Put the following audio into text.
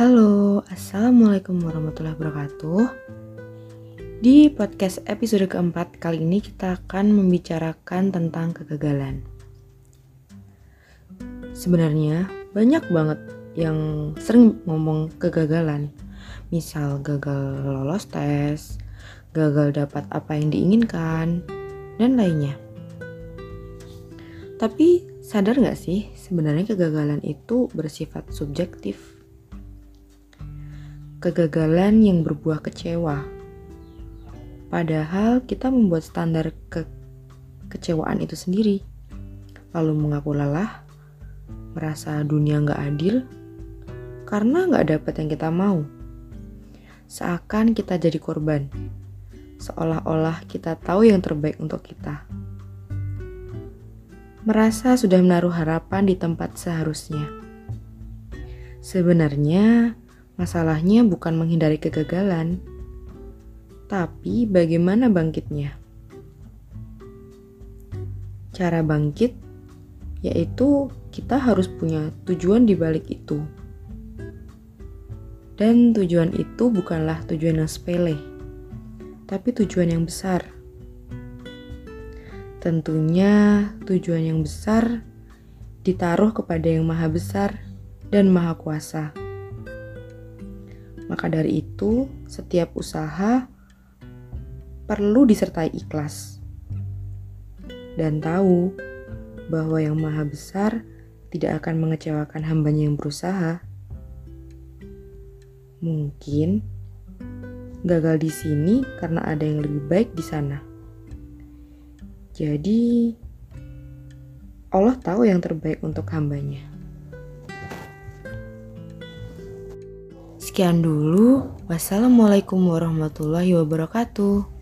Halo, Assalamualaikum warahmatullahi wabarakatuh. Di podcast episode keempat kali ini kita akan membicarakan tentang kegagalan. Sebenarnya banyak banget yang sering ngomong kegagalan. Misal gagal lolos tes, gagal dapat apa yang diinginkan, dan lainnya. Tapi sadar gak sih sebenarnya kegagalan itu bersifat subjektif kegagalan yang berbuah kecewa. Padahal kita membuat standar ke kecewaan itu sendiri, lalu mengaku lelah, merasa dunia nggak adil, karena nggak dapat yang kita mau. Seakan kita jadi korban, seolah-olah kita tahu yang terbaik untuk kita. Merasa sudah menaruh harapan di tempat seharusnya. Sebenarnya, Masalahnya bukan menghindari kegagalan, tapi bagaimana bangkitnya. Cara bangkit yaitu kita harus punya tujuan di balik itu. Dan tujuan itu bukanlah tujuan yang sepele, tapi tujuan yang besar. Tentunya tujuan yang besar ditaruh kepada yang maha besar dan maha kuasa. Maka dari itu, setiap usaha perlu disertai ikhlas dan tahu bahwa Yang Maha Besar tidak akan mengecewakan hambanya yang berusaha. Mungkin gagal di sini karena ada yang lebih baik di sana. Jadi, Allah tahu yang terbaik untuk hambanya. Sekian dulu. Wassalamualaikum warahmatullahi wabarakatuh.